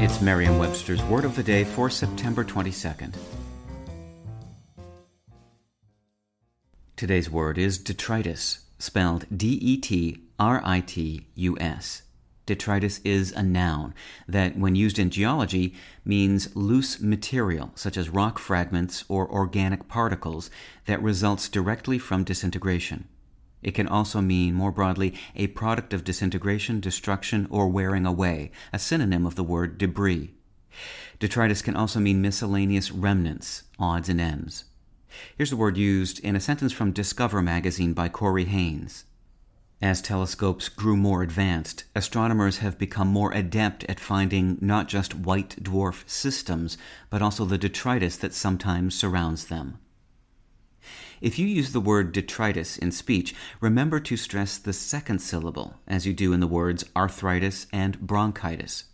It's Merriam Webster's Word of the Day for September 22nd. Today's word is detritus, spelled D E T R I T U S. Detritus is a noun that, when used in geology, means loose material, such as rock fragments or organic particles, that results directly from disintegration. It can also mean, more broadly, a product of disintegration, destruction, or wearing away, a synonym of the word debris. Detritus can also mean miscellaneous remnants, odds and ends. Here's the word used in a sentence from Discover magazine by Korey Haynes. As telescopes grew more advanced, astronomers have become more adept at finding not just white dwarf systems, but also the detritus that sometimes surrounds them. If you use the word detritus in speech, remember to stress the second syllable, as you do in the words arthritis and bronchitis.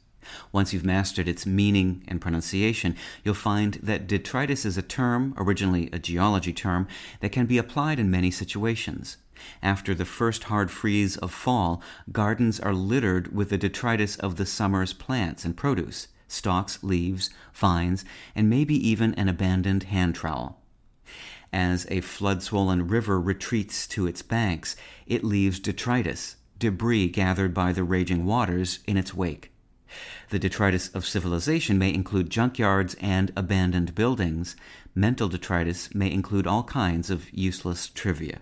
Once you've mastered its meaning and pronunciation, you'll find that detritus is a term, originally a geology term, that can be applied in many situations. After the first hard freeze of fall, gardens are littered with the detritus of the summer's plants and produce stalks, leaves, vines, and maybe even an abandoned hand trowel. As a flood swollen river retreats to its banks, it leaves detritus, debris gathered by the raging waters, in its wake. The detritus of civilization may include junkyards and abandoned buildings. Mental detritus may include all kinds of useless trivia.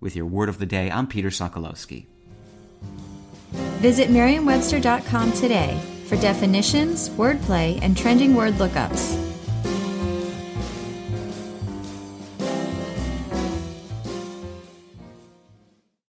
With your word of the day, I'm Peter Sokolowski. Visit Merriam-Webster.com today for definitions, wordplay, and trending word lookups.